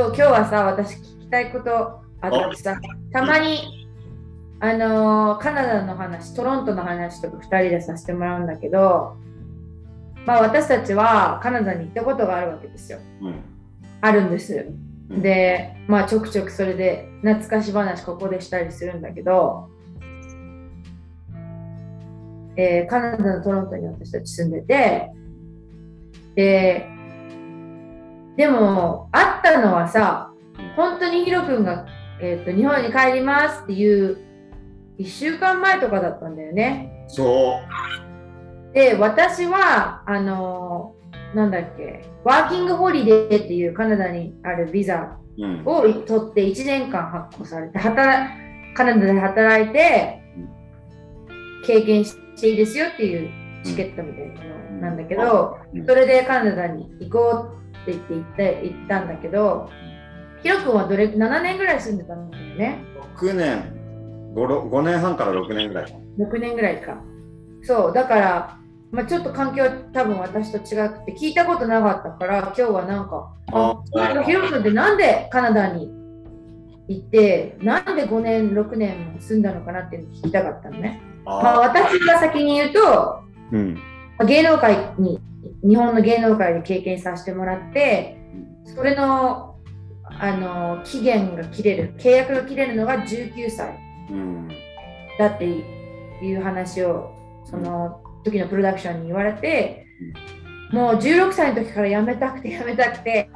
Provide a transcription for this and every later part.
そう、今日はさ、私聞きたいことあってさ、たまに、あのーカナダの話、トロントの話とか2人でさせてもらうんだけど、まあ私たちはカナダに行ったことがあるわけですよ。うんあるんです。うんで、まあちょくちょくそれで懐かし話ここでしたりするんだけど、えーカナダのトロントに私たち住んでて、で、でも、会ったのはさ、本当にヒロ君が、えー、と日本に帰りますっていう1週間前とかだったんだよね。そで、私は、あのーなんだっけ、ワーキングホリデーっていうカナダにあるビザ。を取って1年間発行されて、働カナダで働いて、経験していいですよっていうチケットみたいなのなんだけど、うんそれでカナダに行こうって言って行って行ったんだけど、ヒロ君はどれ7年ぐらい住んでたんだよね。6年5、5年半から6年ぐらい。6年ぐらいか。そう、だから、まあ、ちょっと環境は多分私と違くて、聞いたことなかったから、今日はなんか、あ、そういえばヒロ君ってなんでカナダに行って、なんで5年、6年も住んだのかなっていうのを聞きたかったのね。まあ、あ私が先に言うと、うん。まあ芸能界に、日本の芸能界で経験させてもらって、それの、あの、期限が切れる、契約が切れるのが19歳。うん。だっていう話をその時のプロダクションに言われて、もう16歳の時から辞めたくて辞めたくて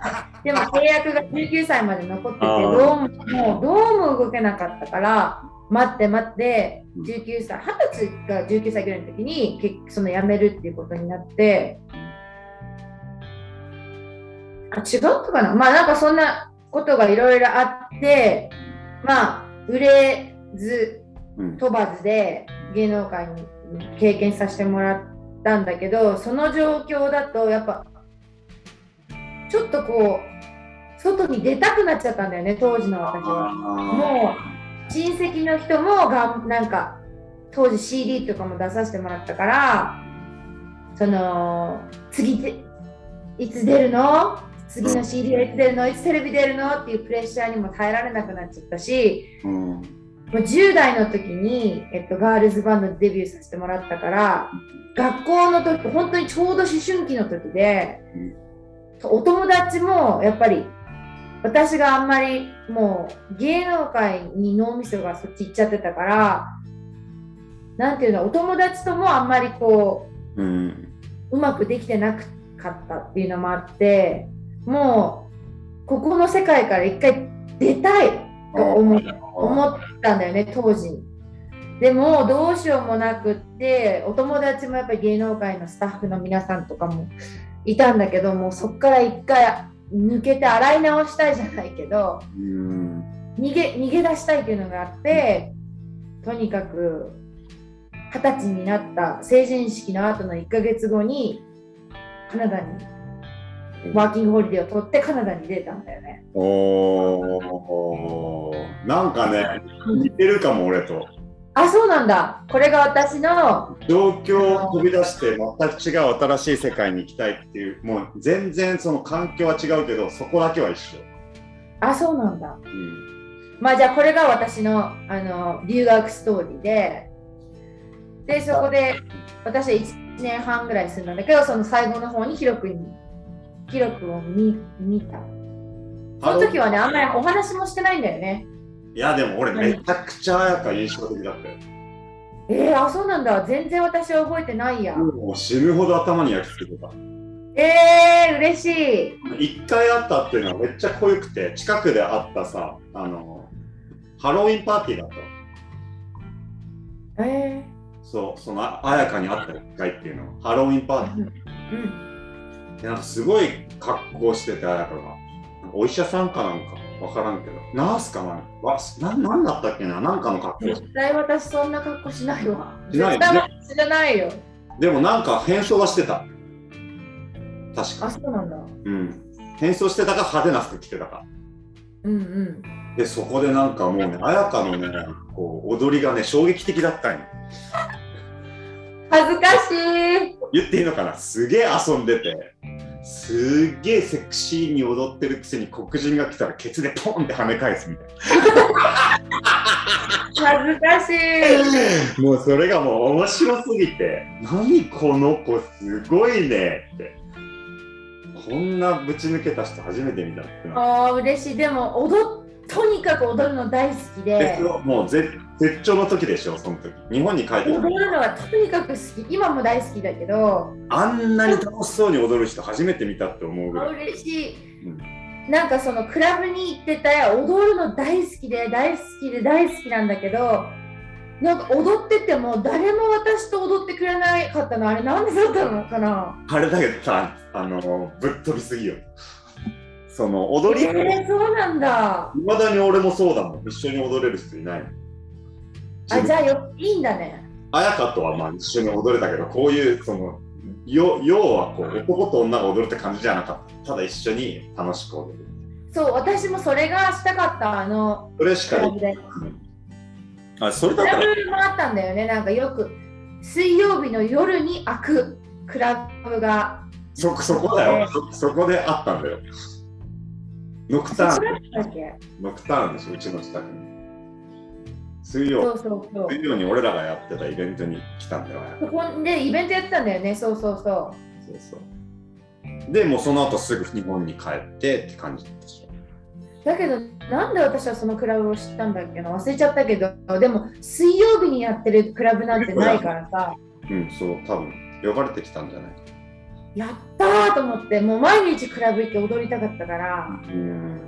でも契約が19歳まで残っててどうももうどうも動けなかったから待って待ってうん19歳20歳が19歳ぐらいの時にその辞めるっていうことになってあ違ったかな？まあなんかそんなことがいろいろあってまあ売れずうん。問ばずで芸能界に経験させてもらったんだけどその状況だとやっぱちょっとこう外に出たくなっちゃったんだよね当時の私は。もう親戚の人もがんなんか当時 CD とかも出させてもらったからその次でいつ出るの？次の CD はいつ出るのいつテレビ出るのっていうプレッシャーにも耐えられなくなっちゃったしうん。もう10代の時に、えっと、ガールズバンドでデビューさせてもらったから学校の時本当にちょうど思春期の時で、お友達もやっぱり私があんまりもう芸能界に脳みそがそっち行っちゃってたからなんていうのお友達ともあんまりこうん。ううまくできてなかったっていうのもあってもうここの世界から一回出たいと思って。思ったんだよね当時でもどうしようもなくってお友達もやっぱり芸能界のスタッフの皆さんとかもいたんだけどもうそこから一回抜けて洗い直したいじゃないけどうん。逃げ逃げ出したいっていうのがあってとにかく二十歳になった成人式の後の1ヶ月後にカナダにワーキングホリデーを取ってカナダに出たんだよね。おーなんかね、似てるかも、俺と。あそうなんだこれが私の状況を飛び出して全く違う新しい世界に行きたいっていう、もう全然その環境は違うけど、そこだけは一緒。あそうなんだうん。まあじゃあこれが私のあの留学ストーリーででそこで私は1年半ぐらい住んだんだけどその最後の方にヒロ君にヒロ君を見見たその時はねあんまりお話もしてないんだよねいや、でも俺めちゃくちゃ彩香印象的だったよ。えー、あそうなんだ全然私は覚えてないやもう死ぬほど頭に焼き付けてた。えー、嬉しい一回会ったっていうのはめっちゃ濃ゆくて、近くで会ったさ、あの、ハロウィンパーティーだったの。えそう、その彩香に会った一回っていうのは、ハロウィンパーティー。ー、うんでなんかすごい格好してて、彩香が。お医者さんかなんかわからんけど、ナースかなわななんだったっけななんかの格好絶対私そんな格好しないわしない絶対私じゃないよでもなんか変装はしてた。確あか。そうなんだうん。変装してたか派手な服着てたか。うんうんで、そこでなんかもうね、彩香のね、こう、踊りがね、衝撃的だったんよ。恥ずかしい言っていいのかなすげえ遊んでて、すっげえセクシーに踊ってるくせに黒人が来たらケツでポンって跳ね返すみたい恥ずかしい。なもうそれがもう面白すぎて何この子すごいねってこんなぶち抜けた人初めて見たってなああ、嬉しい。でも、踊っ、とにかく踊るの大好きで。で。もう絶絶頂の時でしょその時。日本に帰って。踊るのはとにかく好き。今も大好きだけど、あんなに楽しそうに踊る人初めて見たって思うぐあらい。嬉しい。うん。なんかそのクラブに行ってた踊るの大好きで大好きで大好きなんだけどなんか踊ってても誰も私と踊ってくれなかったの。あれなんでだったのかな。あれだけどさあのぶっ飛びすぎよその踊り。えー、そうなんだ。いまだに俺もそうだもん。一緒に踊れる人いない。あじゃあよいいんだね。綾香とはまあ一緒に踊れたけどこういうそのよ要はこう男と女が踊るって感じじゃなかった。ただ一緒に楽しく踊るそう私もそれがしたかったあのそれしかであそれだクったら。ラブもあったんだよね。なんかよく水曜日の夜に開くクラブが。そそこだよ。そそこであったんだよノクターンノクターンでしょうちの近くに。水曜。そうそうそう。水曜に俺らがやってたイベントに来たんだよ綾香そこでイベントやってたんだよね。そうそうそう。そうそう。で、もうその後すぐ日本に帰ってって感じでしょ。だけどなんで私はそのクラブを知ったんだっけな？忘れちゃったけど。でも水曜日にやってるクラブなんてないからさ。うん、そう、多分呼ばれてきたんじゃないか。やったーと思ってもう毎日クラブ行って踊りたかったからうん。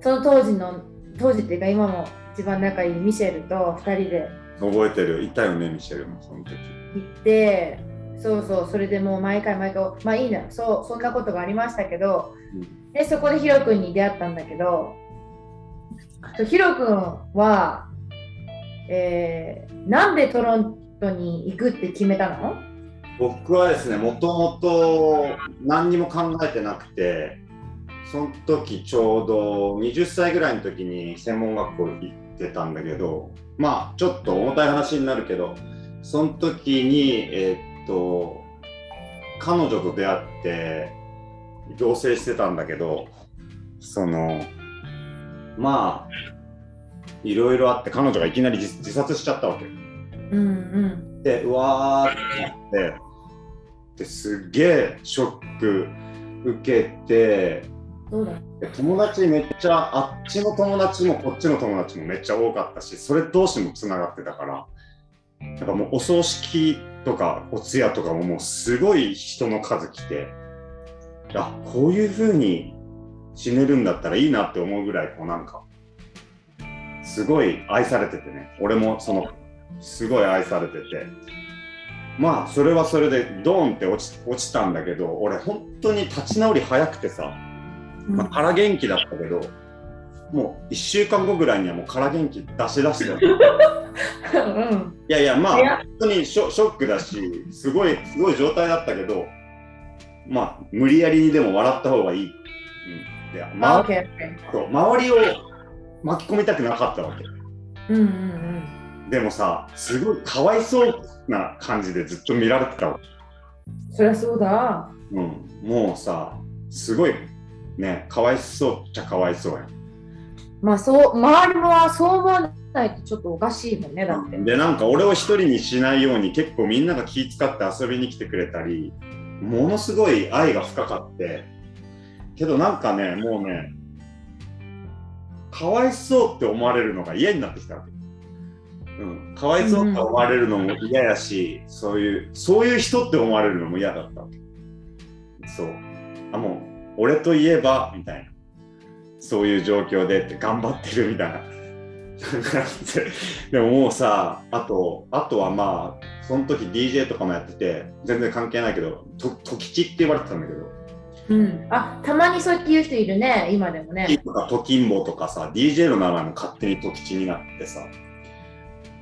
その当時の当時っていうか今も一番仲いいミシェルと2人で覚えてる。いたよね、ミシェルもその時。行ってそうそうそれでもう毎回毎回まあいいなそうそんなことがありましたけどうんでそこでヒロ君に出会ったんだけどヒロ君は、えーなんでトロントに行くって決めたの？僕はですね、もともと何にも考えてなくて、その時ちょうど20歳ぐらいの時に専門学校行ってたんだけど、まあちょっと重たい話になるけど、その時に、えーっと、彼女と出会って同棲してたんだけど、その、まあ、いろいろあって彼女がいきなり自自殺しちゃったわけ。うんうんでうわーってなってですっげえショック受けて友達めっちゃあっちの友達もこっちの友達もめっちゃ多かったしそれ同士もつながってたからなんかもうお葬式とかお通夜とかももうすごい人の数来てあこういう風に死ねるんだったらいいなって思うぐらいこうなんかすごい愛されててね。俺もそのすごい愛されててまあそれはそれでドーンって落ち落ちたんだけど俺本当に立ち直り早くてさ、まあ、空元気だったけどもう1週間後ぐらいにはもう空元気出し出してる うん。いやいやまあ本当にショショックだしすごいすごい状態だったけどまあ無理やりにでも笑った方がいい、うん、で周ケーオッケそう周りを巻き込みたくなかったわけ。ーうんうんうん。でもさすごいかわいそうな感じでずっと見られてたわ。けそりゃそうだ。うん、もうさ、すごいね、かわいそうっちゃかわいそうやまあそう周りもそう思わないとちょっとおかしいもんねだって。ん。で、なんか俺を一人にしないように結構みんなが気遣って遊びに来てくれたり、ものすごい愛が深かって、けどなんかね、もうね、かわいそうって思われるのが嫌になってきたわけ。うん、かわいそうって思われるのも嫌やし、そういう、そういう人って思われるのも嫌だった。そう。あ、もう、俺といえば、みたいな。そういう状況でって頑張ってるみたいな。でももうさ、あと、あとはまあ、その時 DJ とかもやってて、全然関係ないけど、と、ときちって言われてたんだけど、うんあたまにそうやって言う人いるね今でもねとか、ときんぼとかさ、DJ の名前も勝手にときちになってさ、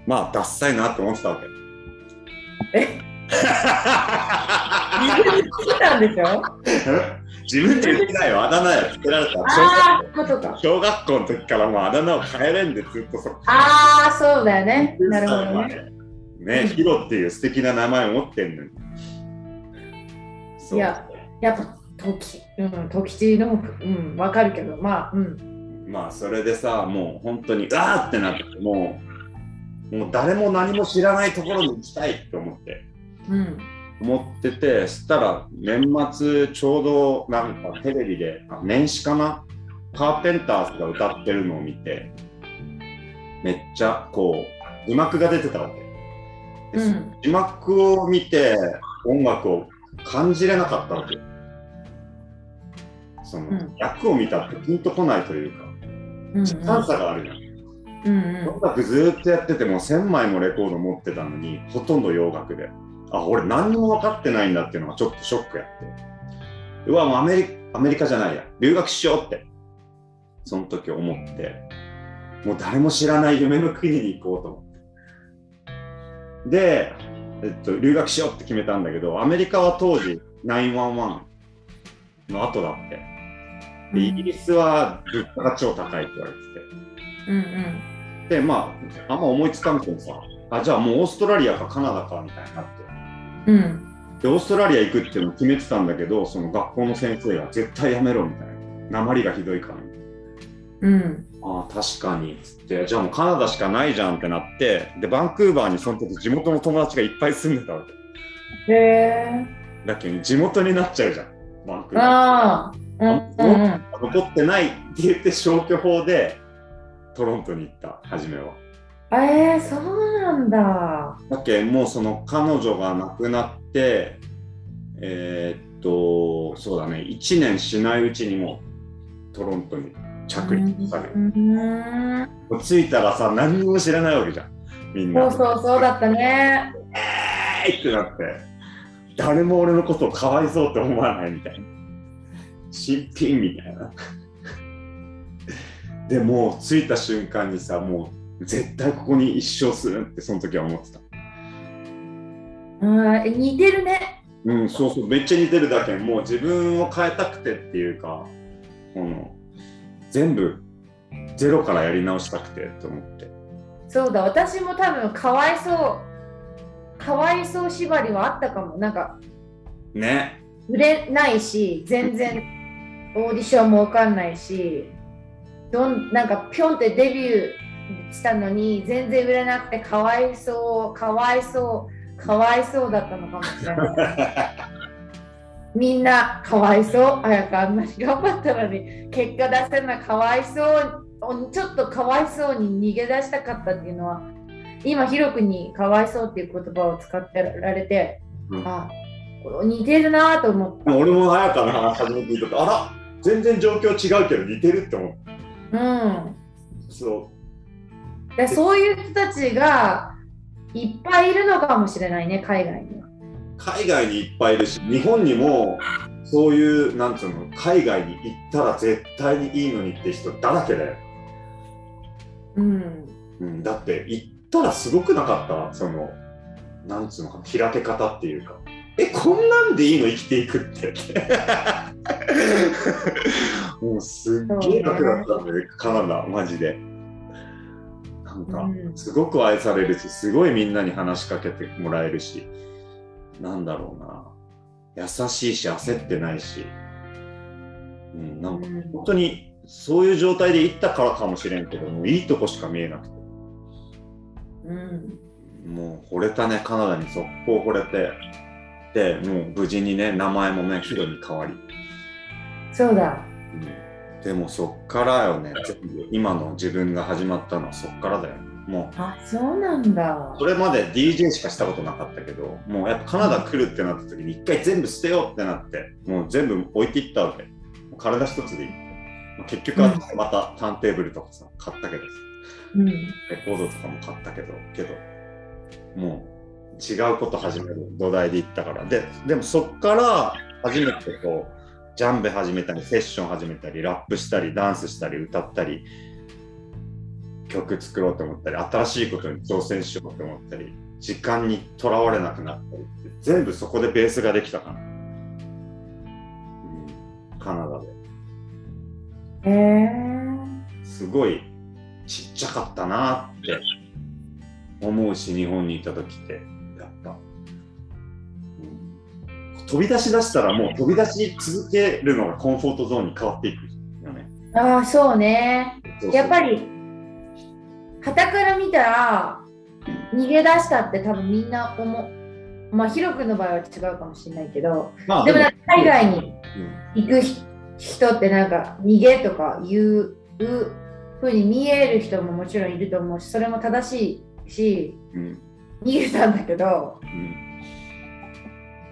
まあ、ダッサいなって思ってたわけ。え？自分で聞いたんでしょ？自分で言ってないよ、あだ名やつけられた。小小学校の時からもうあだ名を変えれんでずっとそああそうだよね。なるほどね。ね、ヒロっていう素敵な名前を持ってんのに。いややっぱ時、うん、時地の、うん、わかるけど、まあ、うん。まあそれでさもう本当にあーってなってもうもう誰も何も知らないところに行きたいって思ってうん。思っててそしたら年末ちょうどなんかテレビであ年始かな？カーペンターズが歌ってるのを見てめっちゃこう字幕が出てたわけ。でうん字幕を見て音楽を感じれなかったわけ。その、うん役を見たってピンとこないというか、うん。時間差があるじゃん。うん。音楽ずーっとやってても1000枚もレコード持ってたのにほとんど洋楽で。あ俺何にも分かってないんだっていうのがちょっとショックやって。うわもうアメリアメリカじゃないや。留学しようって。その時思って。もう誰も知らない夢の国に行こうと思って。で、えっと、留学しようって決めたんだけどアメリカは当時911の後だって。でイギリスは物価が超高いって言われててうんうん。で、まあ、あんま思いつかんけどさ、あ、じゃあもうオーストラリアかカナダかみたいになって。うん。で、オーストラリア行くっていうのを決めてたんだけど、その学校の先生が絶対やめろみたいな。鉛がひどいから、ね。うん。ああ、確かに。つって、じゃあもうカナダしかないじゃんってなって、で、バンクーバーにその時地元の友達がいっぱい住んでたわけ。へえ。だけど地元になっちゃうじゃん、バンクーバー。ああ。うんうんうん。残ってないって言って消去法でトロントに行った、初めは。えー、そうなんだ。だっけもうその彼女が亡くなってえーっとそうだね1年しないうちにもうトロントに着陸したね、うん。着いたらさ何にも知らないわけじゃんみんなそうそうそうだったね。えーいってなって誰も俺のことをかわいそうって思わないみたいな新品みたいなでもう着いた瞬間にさもう絶対ここに一生するってその時は思ってたうん、え似てるね。うん、そうそう、めっちゃ似てるだけん、もう自分を変えたくてっていうか、この全部ゼロからやり直したくてと思って。そうだ、私も多分かわいそう。かわいそう縛りはあったかも。なんか、ね。売れないし、全然オーディションもわかんないし、どんなんかぴょんってデビューしたのに、全然売れなくてかわいそう、かわいそう、かわいそうだったのかもしれない。みんなかわいそう、あやかあんなに頑張ったのに、結果出せないかわいそう、ちょっとかわいそうに逃げ出したかったっていうのは、今、ヒロ君にかわいそうっていう言葉を使ってられて、うんあ似てるなと思った。俺も綾香の話初めて聞いたと、あら、全然状況違うけど似てるって思った。うん、そでそういう人たちがいっぱいいるのかもしれないね、海外には。う。海外にいっぱいいるし、日本にもそういう、なんつうの、海外に行ったら絶対にいいのにって人だらけだよ。うん、うん、だって行ったらすごくなかった？そのなんつうのかな開け方っていうかえこんなんでいいの？生きていくって もうすっげえ楽だったんで、カナダマジで。なんかうん。すごく愛されるしすごいみんなに話しかけてもらえるし。なんだろうな。優しいし焦ってないし、うん、なんかうん。本当にそういう状態で行ったからかもしれんけどもういいとこしか見えなくて。うん、もう惚れたねカナダに速攻惚れて。でもう無事にね名前もねヒロに変わり、そうだ。うん。でもそっからよね。今の自分が始まったのはそっからだよね。もあ、そうなんだ。う。それまで DJ しかしたことなかったけどもうやっぱカナダ来るってなった時に一回全部捨てようってなってもう全部置いていったわけ。体一つでいいまあ結局はまたターンテーブルとかさ買ったけどさ。うん、レコードとかも買ったけど、けど、もう違うこと始める土台で行ったから。で、でもそっから初めてこう、ジャンベ始めたり、セッション始めたり、ラップしたり、ダンスしたり、歌ったり、曲作ろうと思ったり、新しいことに挑戦しようと思ったり、時間にとらわれなくなったりって、全部そこでベースができたかな。うん、カナダで。へえすごいちっちゃかったなって思うし日本にいた時って飛び出しだしたらもう飛び出し続けるのがコンフォートゾーンに変わっていくよね。ああそうね。やっぱり傍から見たら逃げ出したって多分みんな思う。まあヒロ君の場合は違うかもしれないけど。まあでも海外にうん。行くひ人ってなんか逃げとかいうふうに見える人ももちろんいると思うしそれも正しいしうん。逃げたんだけど。うん。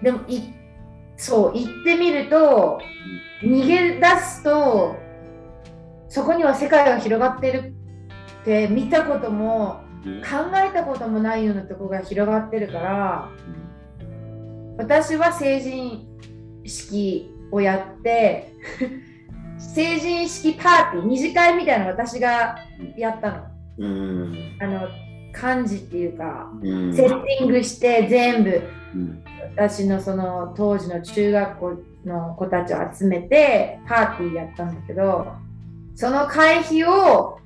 でもいそう行ってみると逃げ出すとそこには世界が広がってるって見たこともうん考えたこともないようなとこが広がってるから私は成人式をやって 成人式パーティー二次会みたいなの私がやったの。うん。あの幹事っていうかうん。セッティングして全部うん私のその当時の中学校の子たちを集めてパーティーやったんだけどその会費を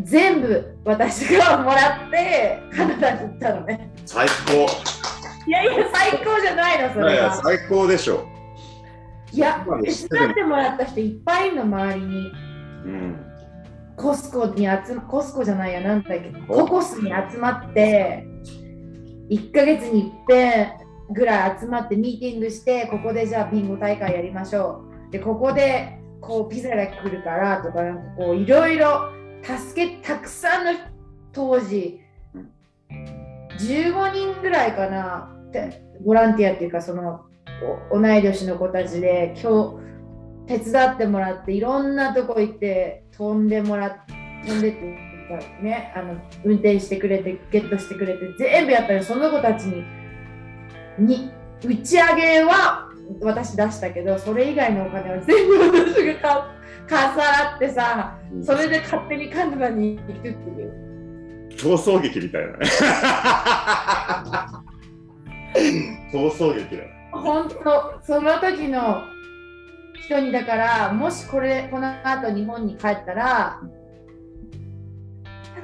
全部私がもらってカナダに行ったのね。最高。いやいや最高じゃないのそれは。や最高でしょ。いや手伝ってもらった人いっぱいいるの周りに。うん。コスコに集まコスコじゃないやなんだっけココスに集まって1ヶ月に一遍ぐらい集まってミーティングしてここでじゃあビンゴ大会やりましょう。でここでこうピザが来るからとかこういろいろ助けたくさんの当時15人ぐらいかなボランティアっていうかその同い年の子たちで今日手伝ってもらっていろんなとこ行って飛んでもらって飛んでって。かねあの運転してくれてゲットしてくれて全部やったらその子たちにに打ち上げは私出したけどそれ以外のお金は全部私がか かさらってさそれで勝手にカナダに行くっていう逃走劇みたいなね。逃走劇だよ。本当その時の人にだからもしこれこの後日本に帰ったらた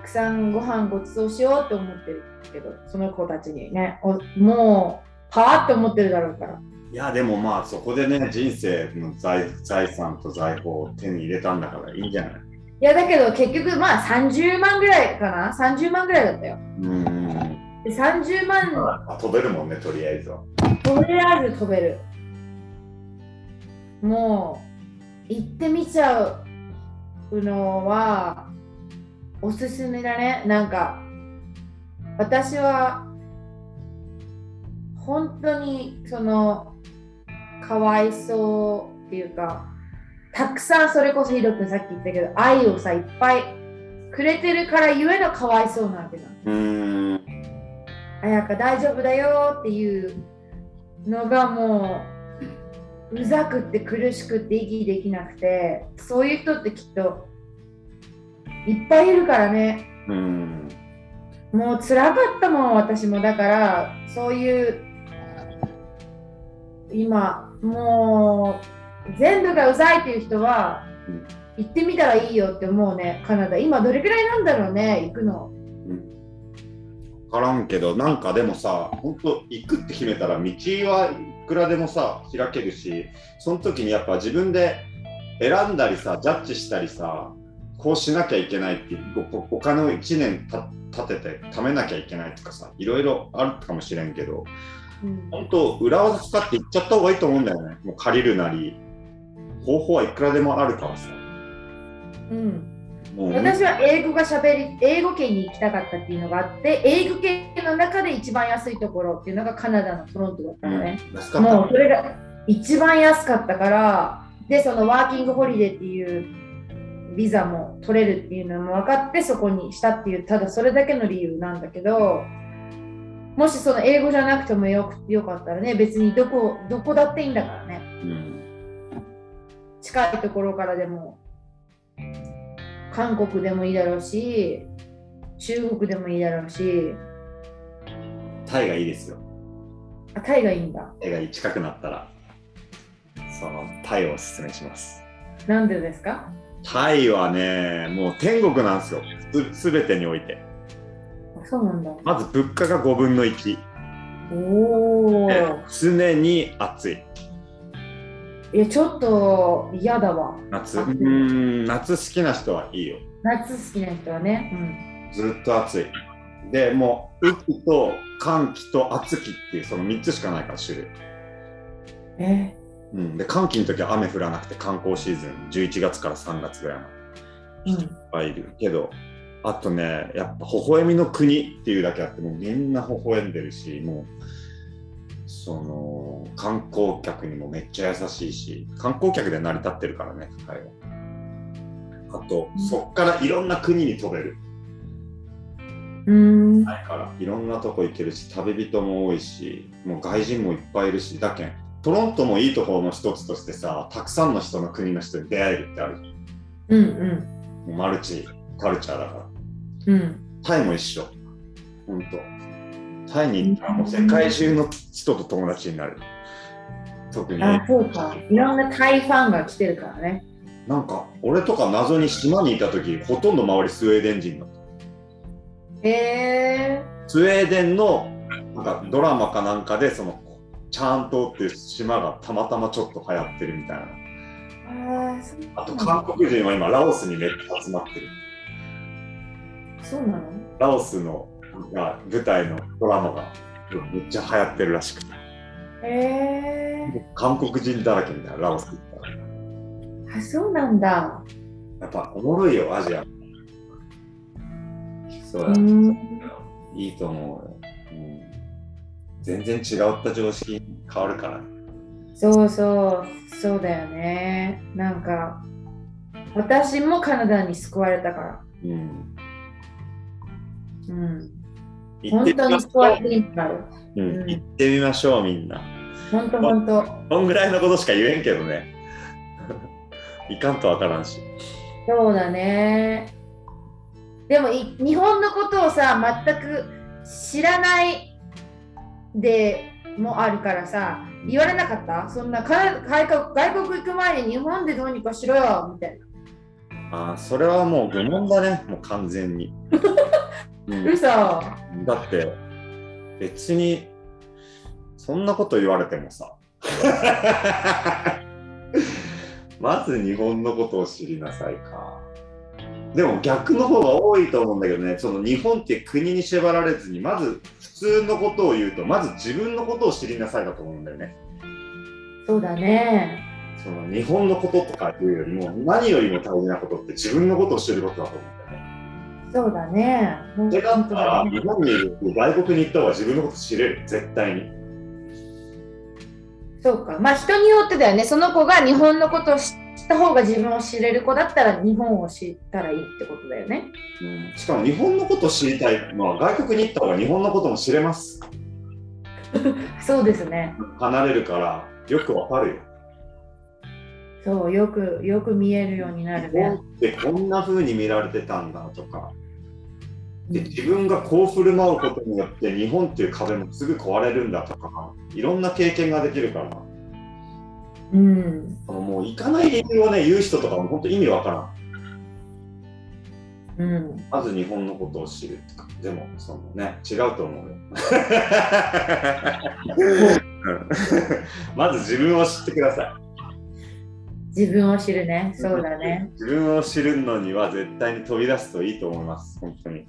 くさんご飯ごちそうしようって思ってるけどその子たちにねおもうはあって思ってるだろうから。いやでもまあそこでね人生の財財産と財宝を手に入れたんだからいいんじゃない？いやだけど結局まあ30万ぐらいかな？30万ぐらいだったよ。うんで30万あ飛べるもんねとりあえずは。とりあえず飛べる。もう行ってみちゃうのはおすすめだね。なんか私は本当にそのかわいそうっていうかたくさんそれこそヒロ君さっき言ったけど愛をさいっぱいくれてるからゆえのかわいそうなわけだうん。あやか大丈夫だよっていうのがもううざくって苦しくって息できなくてそういう人ってきっといっぱいいるからね。うん。もう辛かったもん私もだからそういう今もう全部がうざいっていう人はうん行ってみたらいいよって思うねカナダ。今どれくらいなんだろうね行くの。分からんけどなんかでもさ本当行くって決めたら道はいくらでもさ開けるしその時にやっぱ自分で選んだりさジャッジしたりさこうしなきゃいけないってお金を1年た立てて貯めなきゃいけないとかさいろいろあるかもしれんけどうん。本当裏技使って行っちゃった方がいいと思うんだよね。もう借りるなり方法はいくらでもあるからさ。うん。私は英語がしゃべり英語圏に行きたかったっていうのがあって英語圏の中で一番安いところっていうのがカナダのトロントだったのね、うん。もうそれが一番安かったからでそのワーキングホリデーっていうビザも取れるっていうのも分かってそこにしたっていうただそれだけの理由なんだけどもしその英語じゃなくてもよくよかったらね別にどこどこだっていいんだからね。うん。近いところからでも韓国でもいいだろうし中国でもいいだろうし。タイがいいですよ。あタイがいいんだ。タイが近くなったらそのタイをおすすめします。なんでですか？タイはねもう天国なんですよすすべてにおいてあそうなんだまず物価が5分の1おお。常に暑い。いや、ちょっと嫌だわ。夏。うん、夏好きな人はいいよ。夏好きな人はね。ずっと暑い。で、もう、雨季と寒気と暑気っていう、その3つしかないから、種類。うん。えうん、で、寒気の時は雨降らなくて観光シーズン、11月から3月ぐらいまでうん。いっぱいいるけど、あとね、やっぱ微笑みの国っていうだけあって、もうみんな微笑んでるし、もう、その、観光客にもめっちゃ優しいし、観光客で成り立ってるからね、彼は。あと、そっからいろんな国に飛べる。うん。からいろんなとこ行けるし旅人も多いしもう外人もいっぱいいるしだけんトロントもいいところの一つとしてさたくさんの人の国の人に出会えるってあるうんうん。マルチカルチャーだからうん。タイも一緒ほんとタイに行ったらもう世界中の人と友達になる特にあ、そうか。いろんなタイファンが来てるからね。なんか俺とか謎に島にいた時ほとんど周りスウェーデン人だったへえスウェーデンのなんかドラマかなんかでそのチャーン島っていう島がたまたまちょっと流行ってるみたいな。ー。あと韓国人は今ラオスにめっちゃ集まってる。そうなの？ラオスのが舞台のドラマがめっちゃ流行ってるらしくて。へえ韓国人だらけみたいなラオス行ったら。あ、そうなんだ。やっぱおもろいよアジア。そうだ、うん。いいと思う全然違った常識変わるからねそうそう、そうだよね。なんか、私もカナダに救われたから。うんうん。本当に救われていいんだよ。う、うんうん行ってみましょうみんな本当本当。こんぐらいのことしか言えんけどね いかんとわからんしそうだね。でもい日本のことをさ、全く知らないでもあるからさ、言われなかった？そんなか外国外国行く前に日本でどうにかしろよみたいな。あーそれはもう愚問だねもう完全に、うん。嘘。だって別にそんなこと言われてもさ。まず日本のことを知りなさいかでも逆の方が多いと思うんだけどねその日本って国に縛られずにまず普通のことを言うとまず自分のことを知りなさいだと思うんだよねそうだね。その日本のこととかいうよりも何よりも大事なことって自分のことを知ることだと思うんだよねそうだね。本それだったらね日本にいる外国に行った方が自分のこと知れる絶対にそうか。まあ人によってだよね。その子が日本のことを知った方が自分を知れる子だったら日本を知ったらいいってことだよね。うんしかも日本のことを知りたいのは外国に行った方が日本のことも知れます そうですね。離れるからよくわかるよそう、よく、よく見えるようになるね日本。ってこんな風に見られてたんだとかで自分がこう振る舞うことによって日本っていう壁もすぐ壊れるんだとかいろんな経験ができるからうん。もう行かない理由をね言う人とかも本当意味わからんうん。まず日本のことを知るとかでもそのね違うと思うようん まず自分を知ってください自分を知るね。そうだね。自分を知るのには絶対に飛び出すといいと思います本当に